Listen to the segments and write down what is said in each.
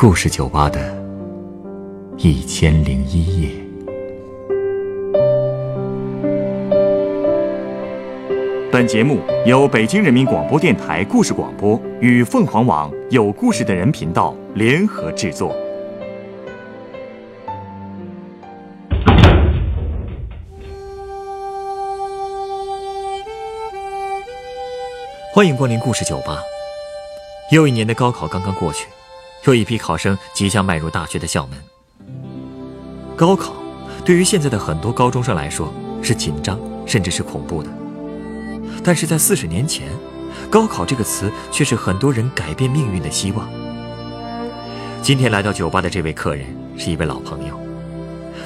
故事酒吧的一千零一夜。本节目由北京人民广播电台故事广播与凤凰网有故事的人频道联合制作。欢迎光临故事酒吧。又一年的高考刚刚过去，又一批考生即将迈入大学的校门。高考对于现在的很多高中生来说是紧张，甚至是恐怖的。但是在四十年前，高考这个词却是很多人改变命运的希望。今天来到酒吧的这位客人是一位老朋友，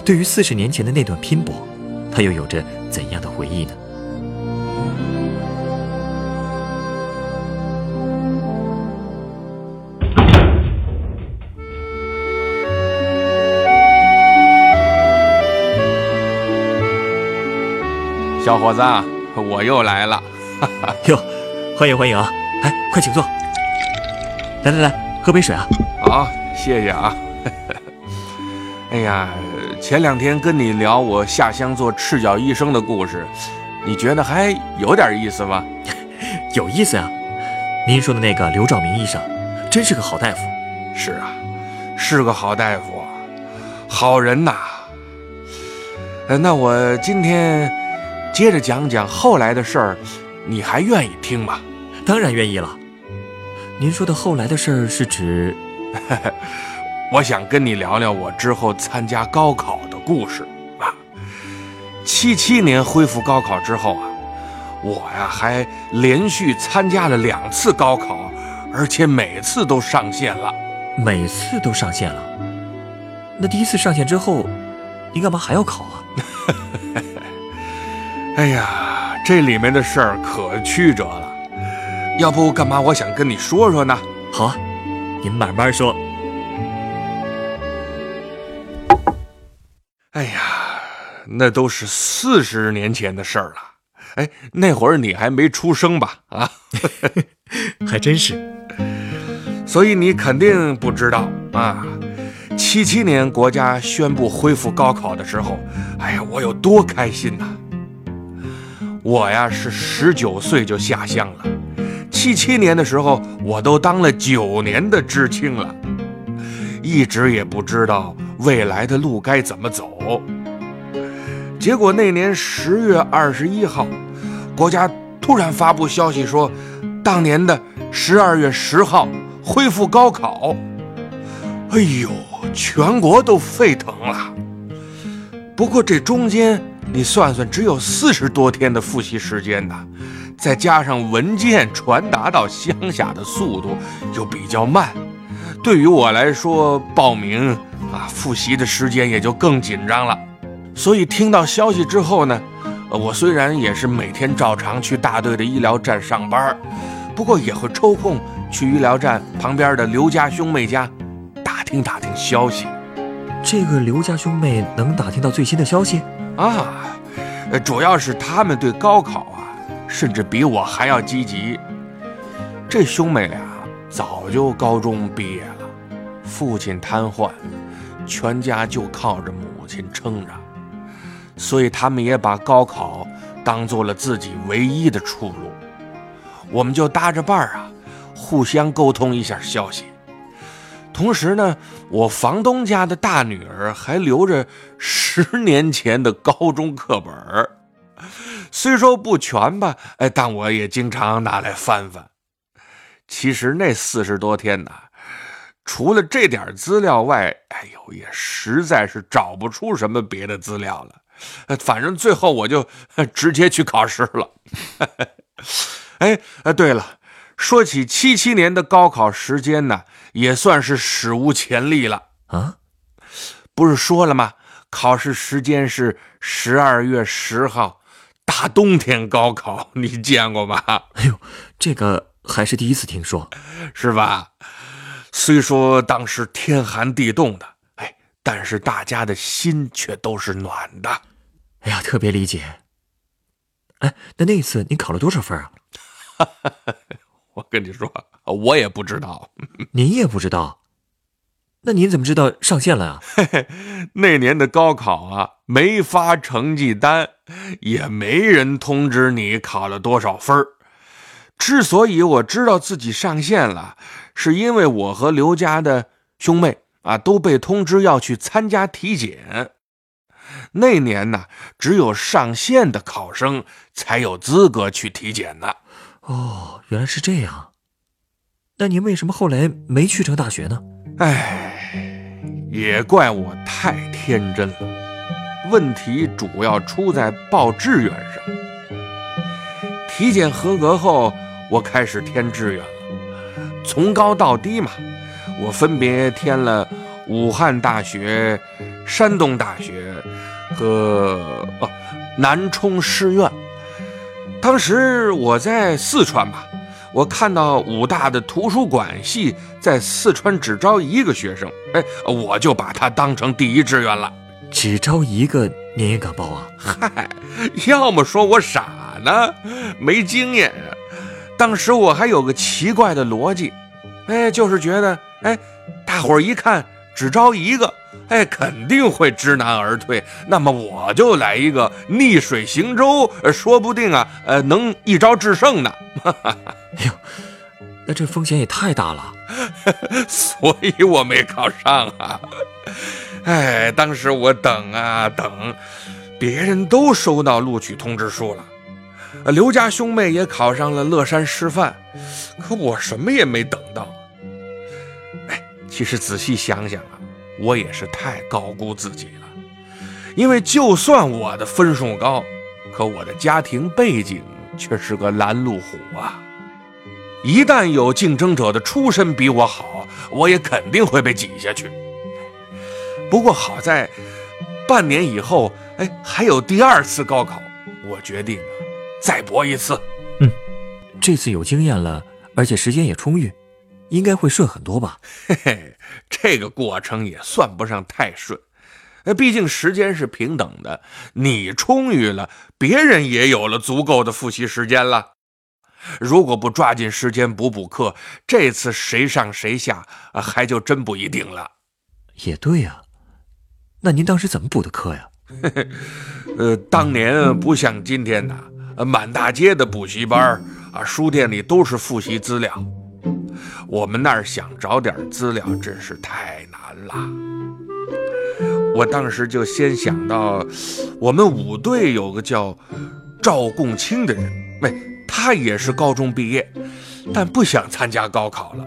对于四十年前的那段拼搏，他又有着怎样的回忆呢？小伙子，我又来了。哟，欢迎欢迎啊！哎，快请坐。来来来，喝杯水啊！好，谢谢啊。哎呀，前两天跟你聊我下乡做赤脚医生的故事，你觉得还有点意思吗？有意思呀。您说的那个刘兆明医生，真是个好大夫。是啊，是个好大夫，好人呐。呃，那我今天。接着讲讲后来的事儿，你还愿意听吗？当然愿意了。您说的后来的事儿是指？我想跟你聊聊我之后参加高考的故事啊。七七年恢复高考之后啊，我呀还连续参加了两次高考，而且每次都上线了。每次都上线了？那第一次上线之后，你干嘛还要考啊？哎呀，这里面的事儿可曲折了，要不干嘛？我想跟你说说呢。好啊，您慢慢说。哎呀，那都是四十年前的事儿了。哎，那会儿你还没出生吧？啊，还真是。所以你肯定不知道啊，七七年国家宣布恢复高考的时候，哎呀，我有多开心呐！我呀是十九岁就下乡了，七七年的时候我都当了九年的知青了，一直也不知道未来的路该怎么走。结果那年十月二十一号，国家突然发布消息说，当年的十二月十号恢复高考。哎呦，全国都沸腾了。不过这中间。你算算，只有四十多天的复习时间呢，再加上文件传达到乡下的速度又比较慢，对于我来说，报名啊复习的时间也就更紧张了。所以听到消息之后呢，我虽然也是每天照常去大队的医疗站上班，不过也会抽空去医疗站旁边的刘家兄妹家打听打听消息。这个刘家兄妹能打听到最新的消息？啊，主要是他们对高考啊，甚至比我还要积极。这兄妹俩早就高中毕业了，父亲瘫痪，全家就靠着母亲撑着，所以他们也把高考当做了自己唯一的出路。我们就搭着伴儿啊，互相沟通一下消息。同时呢，我房东家的大女儿还留着十年前的高中课本，虽说不全吧，哎，但我也经常拿来翻翻。其实那四十多天呢，除了这点资料外，哎呦，也实在是找不出什么别的资料了。反正最后我就直接去考试了。哎，哎，对了。说起七七年的高考时间呢，也算是史无前例了啊！不是说了吗？考试时间是十二月十号，大冬天高考，你见过吗？哎呦，这个还是第一次听说，是吧？虽说当时天寒地冻的，哎，但是大家的心却都是暖的。哎呀，特别理解。哎，那那次你考了多少分啊？我跟你说，我也不知道。您也不知道？那您怎么知道上线了啊？嘿嘿，那年的高考啊，没发成绩单，也没人通知你考了多少分儿。之所以我知道自己上线了，是因为我和刘家的兄妹啊都被通知要去参加体检。那年呢，只有上线的考生才有资格去体检呢。哦，原来是这样。那您为什么后来没去成大学呢？唉，也怪我太天真了。问题主要出在报志愿上。体检合格后，我开始填志愿了。从高到低嘛，我分别填了武汉大学、山东大学和哦南充师院。当时我在四川吧。我看到武大的图书馆系在四川只招一个学生，哎，我就把它当成第一志愿了。只招一个，您也敢报啊？嗨，要么说我傻呢，没经验啊。当时我还有个奇怪的逻辑，哎，就是觉得，哎，大伙儿一看只招一个。哎，肯定会知难而退。那么我就来一个逆水行舟，说不定啊，呃，能一招制胜呢。哎呦，那这风险也太大了，所以我没考上啊。哎，当时我等啊等，别人都收到录取通知书了，刘家兄妹也考上了乐山师范，可我什么也没等到。哎，其实仔细想想啊。我也是太高估自己了，因为就算我的分数高，可我的家庭背景却是个拦路虎啊！一旦有竞争者的出身比我好，我也肯定会被挤下去。不过好在半年以后，哎，还有第二次高考，我决定再搏一次。嗯，这次有经验了，而且时间也充裕。应该会顺很多吧？嘿嘿，这个过程也算不上太顺，呃，毕竟时间是平等的，你充裕了，别人也有了足够的复习时间了。如果不抓紧时间补补课，这次谁上谁下啊，还就真不一定了。也对呀，那您当时怎么补的课呀？呃，当年不像今天呐，满大街的补习班啊，书店里都是复习资料。我们那儿想找点资料，真是太难了。我当时就先想到，我们五队有个叫赵共清的人，喂，他也是高中毕业，但不想参加高考了。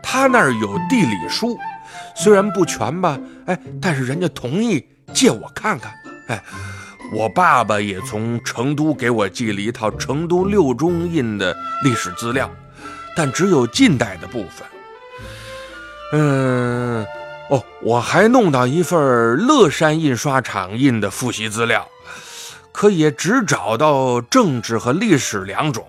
他那儿有地理书，虽然不全吧，哎，但是人家同意借我看看。哎，我爸爸也从成都给我寄了一套成都六中印的历史资料。但只有近代的部分。嗯，哦，我还弄到一份乐山印刷厂印的复习资料，可也只找到政治和历史两种。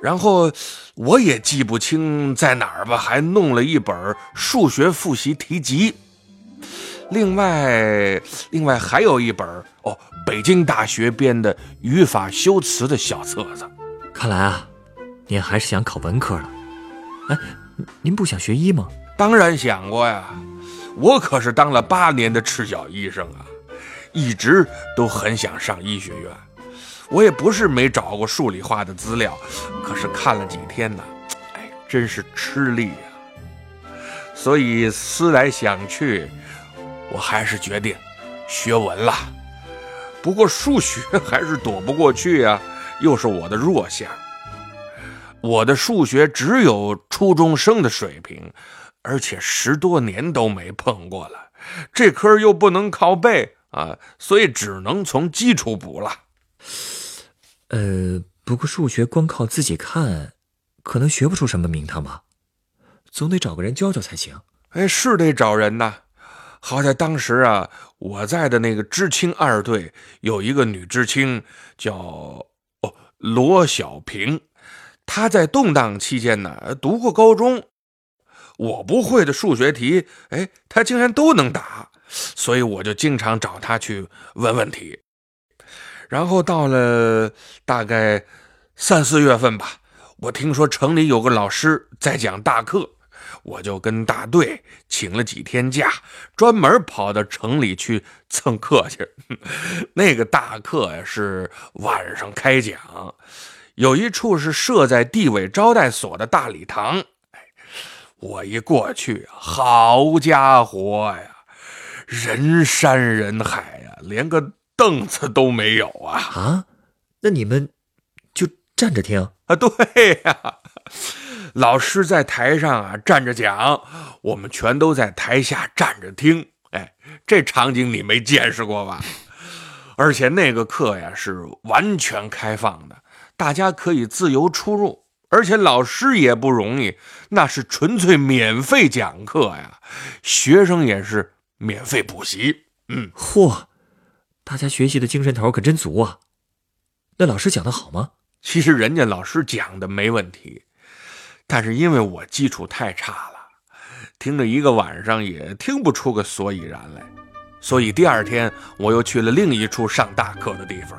然后我也记不清在哪儿吧，还弄了一本数学复习题集。另外，另外还有一本哦，北京大学编的语法修辞的小册子。看来啊。您还是想考文科了？哎，您不想学医吗？当然想过呀，我可是当了八年的赤脚医生啊，一直都很想上医学院。我也不是没找过数理化的资料，可是看了几天呢，哎，真是吃力呀。所以思来想去，我还是决定学文了。不过数学还是躲不过去呀，又是我的弱项。我的数学只有初中生的水平，而且十多年都没碰过了。这科又不能靠背啊，所以只能从基础补了。呃，不过数学光靠自己看，可能学不出什么名堂吧，总得找个人教教才行。哎，是得找人呐。好在当时啊，我在的那个知青二队有一个女知青，叫哦罗小平。他在动荡期间呢，读过高中，我不会的数学题，哎，他竟然都能答，所以我就经常找他去问问题。然后到了大概三四月份吧，我听说城里有个老师在讲大课，我就跟大队请了几天假，专门跑到城里去蹭课去。那个大课呀是晚上开讲，有一处是设在地委招待所的大礼堂。哎，我一过去，好家伙呀，人山人海呀，连个凳子都没有啊！啊，那你们就站着听啊？对呀。老师在台上啊站着讲，我们全都在台下站着听。哎，这场景你没见识过吧？而且那个课呀是完全开放的，大家可以自由出入，而且老师也不容易，那是纯粹免费讲课呀，学生也是免费补习。嗯，嚯，大家学习的精神头可真足啊！那老师讲的好吗？其实人家老师讲的没问题。但是因为我基础太差了，听了一个晚上也听不出个所以然来，所以第二天我又去了另一处上大课的地方。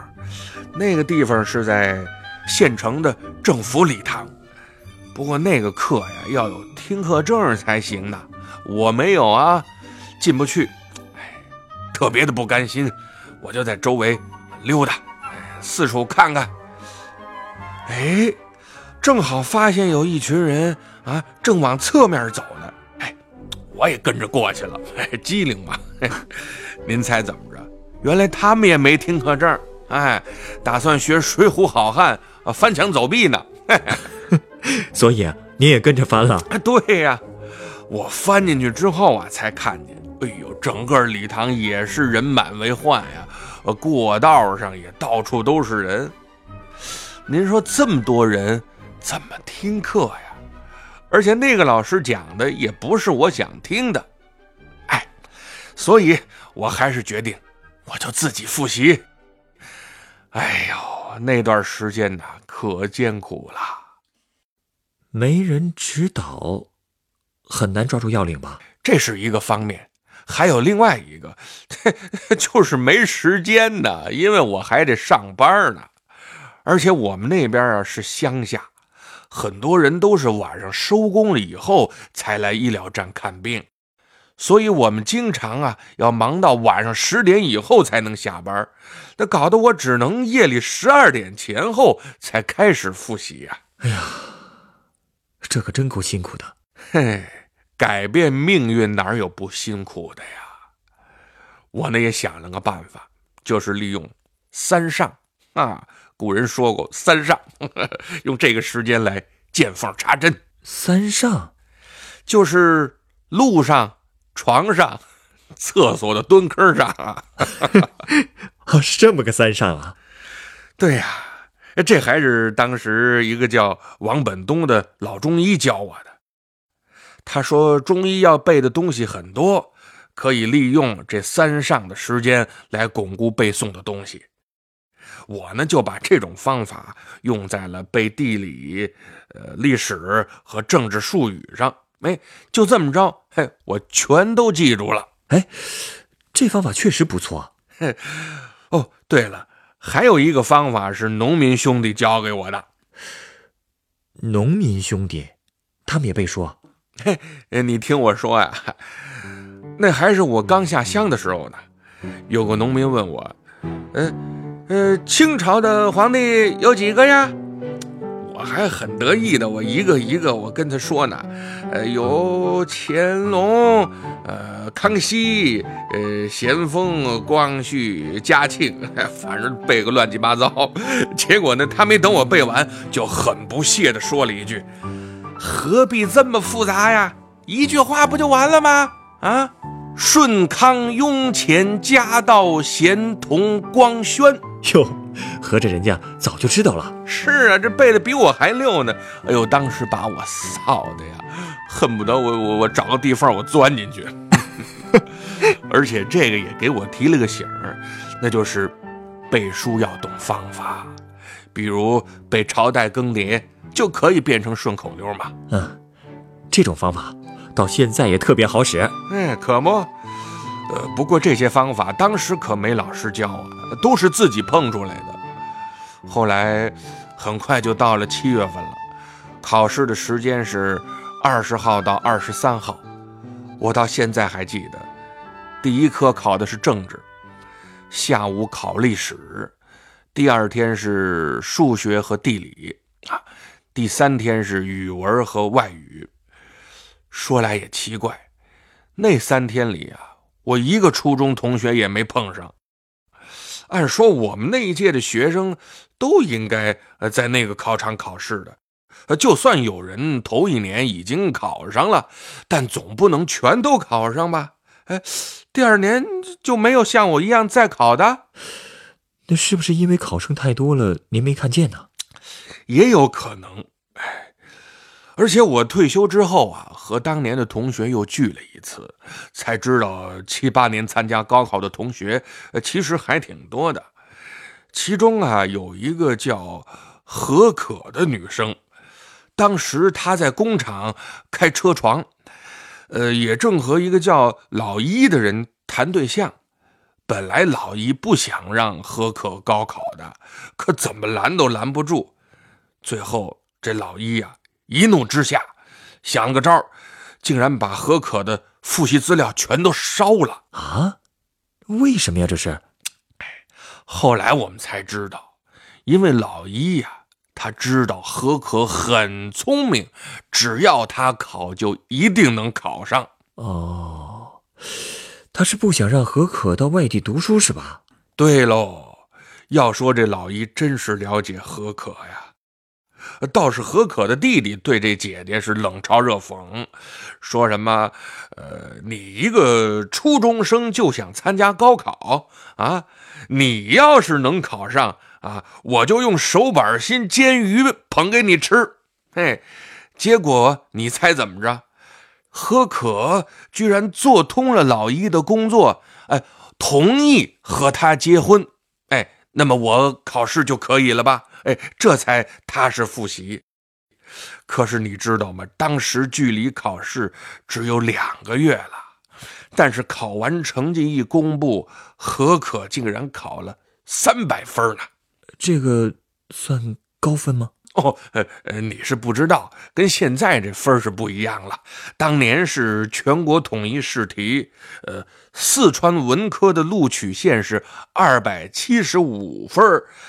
那个地方是在县城的政府礼堂，不过那个课呀要有听课证才行呢，我没有啊，进不去。哎，特别的不甘心，我就在周围溜达，四处看看。哎。正好发现有一群人啊，正往侧面走呢。哎，我也跟着过去了。机灵嘛。您猜怎么着？原来他们也没听课证，哎，打算学《水浒好汉》啊，翻墙走壁呢。所以啊，你也跟着翻了？对呀，我翻进去之后啊，才看见，哎呦，整个礼堂也是人满为患呀。呃，过道上也到处都是人。您说这么多人？怎么听课呀？而且那个老师讲的也不是我想听的，哎，所以我还是决定，我就自己复习。哎呦，那段时间呐，可艰苦了，没人指导，很难抓住要领吧？这是一个方面，还有另外一个，就是没时间呢，因为我还得上班呢，而且我们那边啊是乡下。很多人都是晚上收工了以后才来医疗站看病，所以我们经常啊要忙到晚上十点以后才能下班，那搞得我只能夜里十二点前后才开始复习呀。哎呀，这可真够辛苦的。嘿，改变命运哪有不辛苦的呀？我呢也想了个办法，就是利用三上啊。古人说过“三上”，用这个时间来见缝插针。三上，就是路上、床上、厕所的蹲坑上啊。哦，是这么个三上啊？对呀，这还是当时一个叫王本东的老中医教我的。他说，中医要背的东西很多，可以利用这三上的时间来巩固背诵的东西。我呢就把这种方法用在了背地理、呃历史和政治术语上，哎，就这么着，嘿，我全都记住了。哎，这方法确实不错。嘿，哦，对了，还有一个方法是农民兄弟教给我的。农民兄弟，他们也背书？嘿，你听我说呀，那还是我刚下乡的时候呢。有个农民问我，嗯。呃，清朝的皇帝有几个呀？我还很得意的，我一个一个我跟他说呢。呃，有乾隆，呃，康熙，呃，咸丰，光绪，嘉庆，反正背个乱七八糟。结果呢，他没等我背完，就很不屑的说了一句：“何必这么复杂呀？一句话不就完了吗？”啊，顺康雍乾嘉道咸同光宣。哟，合着人家早就知道了。是啊，这背的比我还溜呢。哎呦，当时把我臊的呀，恨不得我我我找个地缝我钻进去。而且这个也给我提了个醒儿，那就是背书要懂方法，比如背朝代更迭就可以变成顺口溜嘛。嗯，这种方法到现在也特别好使。哎，可不。呃，不过这些方法当时可没老师教啊，都是自己碰出来的。后来，很快就到了七月份了，考试的时间是二十号到二十三号，我到现在还记得，第一科考的是政治，下午考历史，第二天是数学和地理啊，第三天是语文和外语。说来也奇怪，那三天里啊，我一个初中同学也没碰上。按说我们那一届的学生都应该呃在那个考场考试的，呃，就算有人头一年已经考上了，但总不能全都考上吧？哎，第二年就没有像我一样再考的？那是不是因为考生太多了，您没看见呢？也有可能。而且我退休之后啊，和当年的同学又聚了一次，才知道七八年参加高考的同学，呃，其实还挺多的。其中啊，有一个叫何可的女生，当时她在工厂开车床，呃，也正和一个叫老一的人谈对象。本来老一不想让何可高考的，可怎么拦都拦不住。最后这老一呀，一怒之下想个招竟然把何可的复习资料全都烧了啊！为什么呀？这是？后来我们才知道，因为老一呀，他知道何可很聪明，只要他考，就一定能考上。哦。他是不想让何可到外地读书是吧？对喽，要说这老一真是了解何可呀，倒是何可的弟弟对这姐姐是冷嘲热讽，说什么：“呃，你一个初中生就想参加高考啊？你要是能考上啊，我就用手板心煎鱼捧给你吃。”嘿，结果你猜怎么着？何可居然做通了老一的工作，哎，同意和他结婚，哎，那么我考试就可以了吧？哎，这才踏实复习。可是你知道吗？当时距离考试只有两个月了，但是考完成绩一公布，何可竟然考了三百分呢？这个算高分吗？哦，呃呃，你是不知道，跟现在这分是不一样了。当年是全国统一试题，呃，四川文科的录取线是二百七十五分，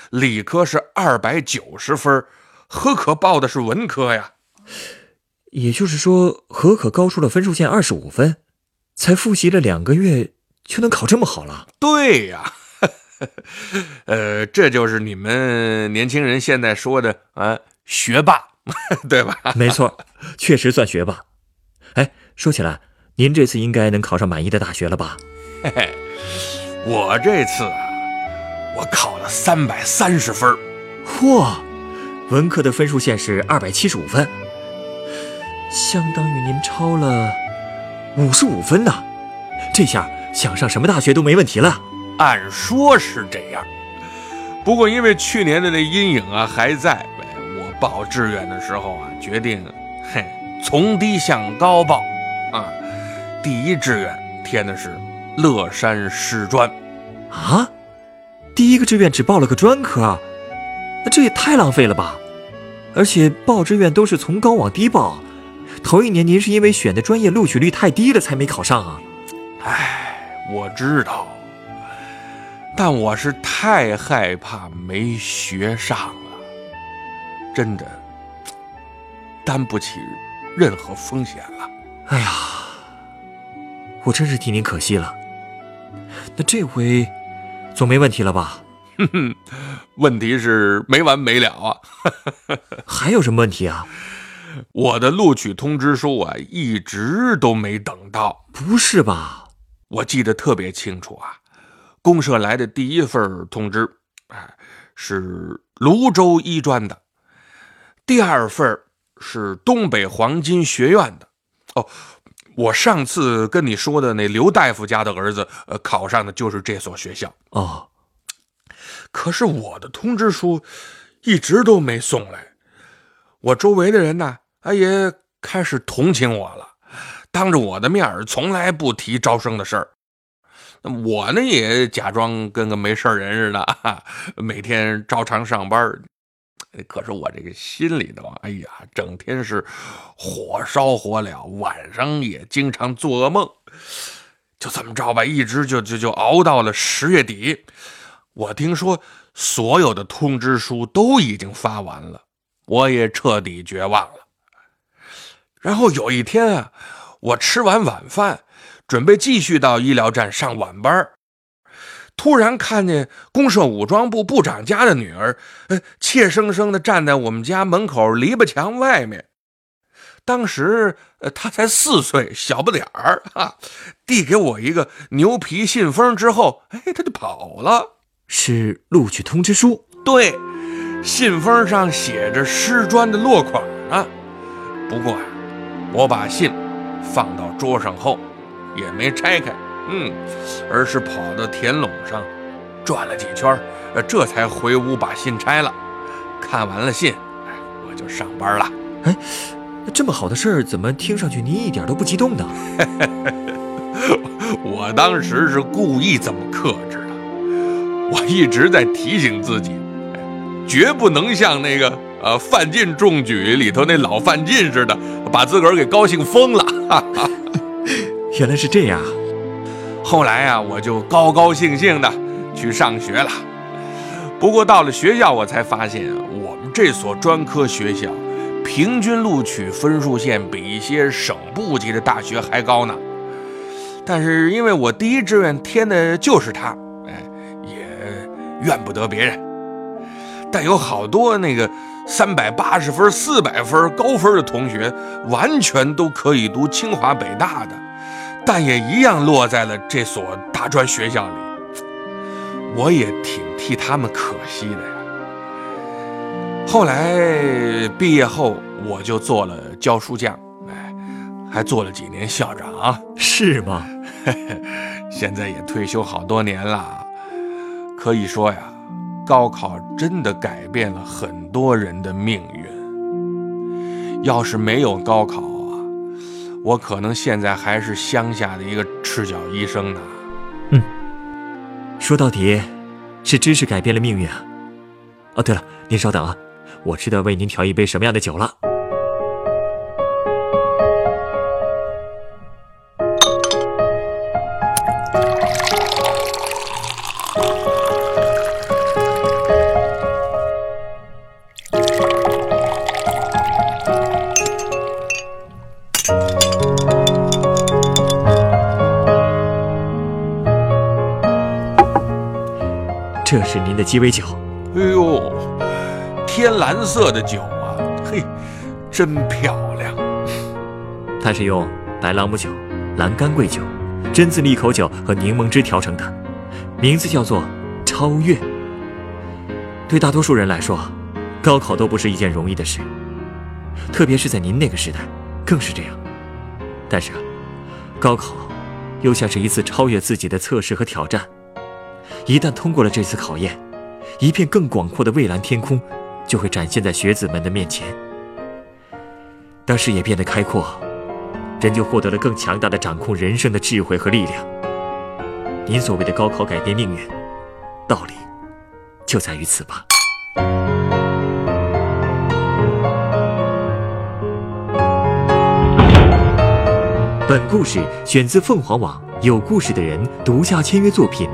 理科是二百九十分。何可报的是文科呀？也就是说，何可高出了分数线二十五分，才复习了两个月就能考这么好了？对呀。呃，这就是你们年轻人现在说的啊，学霸，对吧？没错，确实算学霸。哎，说起来，您这次应该能考上满意的大学了吧？嘿嘿，我这次啊，我考了三百三十分。嚯，文科的分数线是二百七十五分，相当于您超了五十五分呢。这下想上什么大学都没问题了。按说是这样，不过因为去年的那阴影啊还在，我报志愿的时候啊，决定，嘿，从低向高报，啊，第一志愿填的是乐山师专，啊，第一个志愿只报了个专科，那这也太浪费了吧！而且报志愿都是从高往低报，头一年您是因为选的专业录取率太低了才没考上啊？哎，我知道。但我是太害怕没学上了，真的担不起任何风险了。哎呀，我真是替您可惜了。那这回总没问题了吧？哼哼，问题是没完没了啊！还有什么问题啊？我的录取通知书啊，一直都没等到。不是吧？我记得特别清楚啊。公社来的第一份通知，哎，是泸州医专的；第二份是东北黄金学院的。哦，我上次跟你说的那刘大夫家的儿子，呃，考上的就是这所学校。哦，可是我的通知书一直都没送来，我周围的人呢，哎，也开始同情我了，当着我的面从来不提招生的事儿。我呢也假装跟个没事人似的，每天照常上班。可是我这个心里头，哎呀，整天是火烧火燎，晚上也经常做噩梦。就这么着吧，一直就就就熬到了十月底。我听说所有的通知书都已经发完了，我也彻底绝望了。然后有一天啊，我吃完晚饭，准备继续到医疗站上晚班突然看见公社武装部部长家的女儿，呃，怯生生地站在我们家门口篱笆墙外面。当时，呃，她才四岁，小不点儿啊，递给我一个牛皮信封之后，哎，她就跑了。是录取通知书？对，信封上写着师专的落款呢。不过啊，我把信放到桌上后，也没拆开。嗯，而是跑到田垄上转了几圈，呃，这才回屋把信拆了。看完了信，我就上班了。哎，这么好的事儿，怎么听上去你一点都不激动呢？我当时是故意这么克制的，我一直在提醒自己，绝不能像那个呃范进中举里头那老范进似的，把自个儿给高兴疯了。原来是这样。后来啊，我就高高兴兴的去上学了。不过到了学校，我才发现我们这所专科学校平均录取分数线比一些省部级的大学还高呢。但是因为我第一志愿填的就是它，哎，也怨不得别人。但有好多那个三百八十分、四百分高分的同学，完全都可以读清华北大的。但也一样落在了这所大专学校里，我也挺替他们可惜的呀。后来毕业后，我就做了教书匠，哎，还做了几年校长，是吗？现在也退休好多年了，可以说呀，高考真的改变了很多人的命运。要是没有高考，我可能现在还是乡下的一个赤脚医生呢。嗯，说到底，是知识改变了命运啊。哦，对了，您稍等啊，我知道为您调一杯什么样的酒了。的鸡尾酒，哎呦，天蓝色的酒啊，嘿，真漂亮。它是用白朗姆酒、蓝干桂酒、榛子利口酒和柠檬汁调成的，名字叫做“超越”。对大多数人来说，高考都不是一件容易的事，特别是在您那个时代，更是这样。但是，高考又像是一次超越自己的测试和挑战。一旦通过了这次考验，一片更广阔的蔚蓝天空就会展现在学子们的面前。当视野变得开阔，人就获得了更强大的掌控人生的智慧和力量。您所谓的高考改变命运，道理就在于此吧。本故事选自凤凰网有故事的人独家签约作品。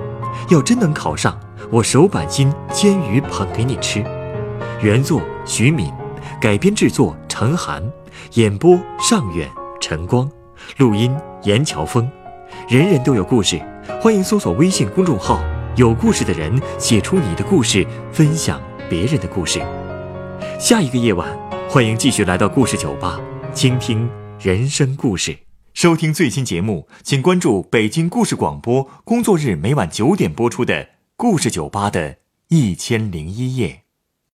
要真能考上，我手板心煎鱼捧给你吃。原作徐敏，改编制作陈涵，演播尚远、晨光，录音严乔峰。人人都有故事，欢迎搜索微信公众号“有故事的人”，写出你的故事，分享别人的故事。下一个夜晚，欢迎继续来到故事酒吧，倾听人生故事。收听最新节目，请关注北京故事广播，工作日每晚九点播出的《故事酒吧》的一千零一夜。